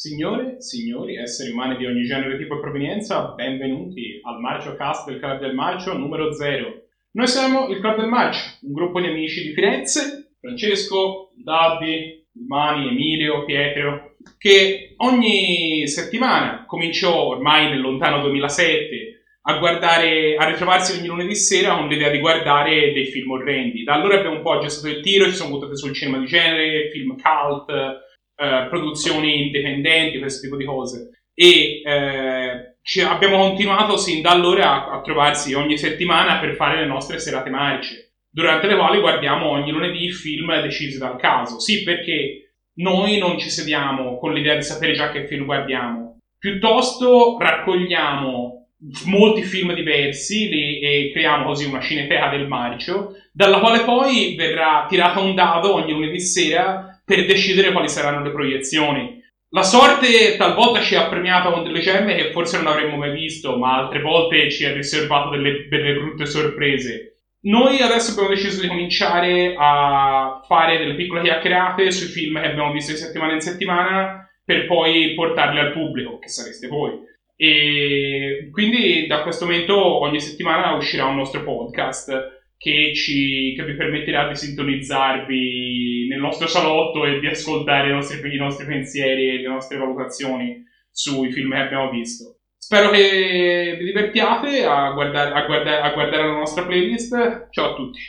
Signore, signori, esseri umani di ogni genere, tipo e provenienza, benvenuti al Marcio Cast del Club del Marcio numero 0. Noi siamo il Club del Marcio, un gruppo di amici di Firenze, Francesco, Dabbi, Mani, Emilio, Pietro, che ogni settimana cominciò ormai nel lontano 2007 a guardare, a ritrovarsi ogni lunedì sera con l'idea di guardare dei film orrendi. Da allora abbiamo un po' aggiustato il tiro, ci siamo buttati sul cinema di genere, film cult, eh, produzioni indipendenti, questo tipo di cose. E eh, abbiamo continuato sin da allora a, a, trovarsi ogni settimana per fare le nostre serate marce, durante le quali guardiamo ogni lunedì film decisi dal caso. Sì, perché noi non ci sediamo con l'idea di sapere già che film guardiamo, piuttosto raccogliamo molti film diversi li, e creiamo così una cineteca del marcio, dalla quale poi verrà tirata un dado ogni lunedì sera per decidere quali saranno le proiezioni. La sorte talvolta ci ha premiato con delle gemme che forse non avremmo mai visto, ma altre volte ci ha riservato delle, delle brutte sorprese. Noi adesso abbiamo deciso di cominciare a fare delle piccole chiacchierate sui film che abbiamo visto di settimana in settimana per poi portarli al pubblico, che sareste voi. E quindi da questo momento ogni settimana uscirà un nostro podcast che, ci, che vi permetterà di sintonizzarvi nel nostro salotto e di ascoltare i nostri, i nostri pensieri e le nostre valutazioni sui film che abbiamo visto. Spero che vi divertiate a guardare, a guardare, a guardare la nostra playlist. Ciao a tutti.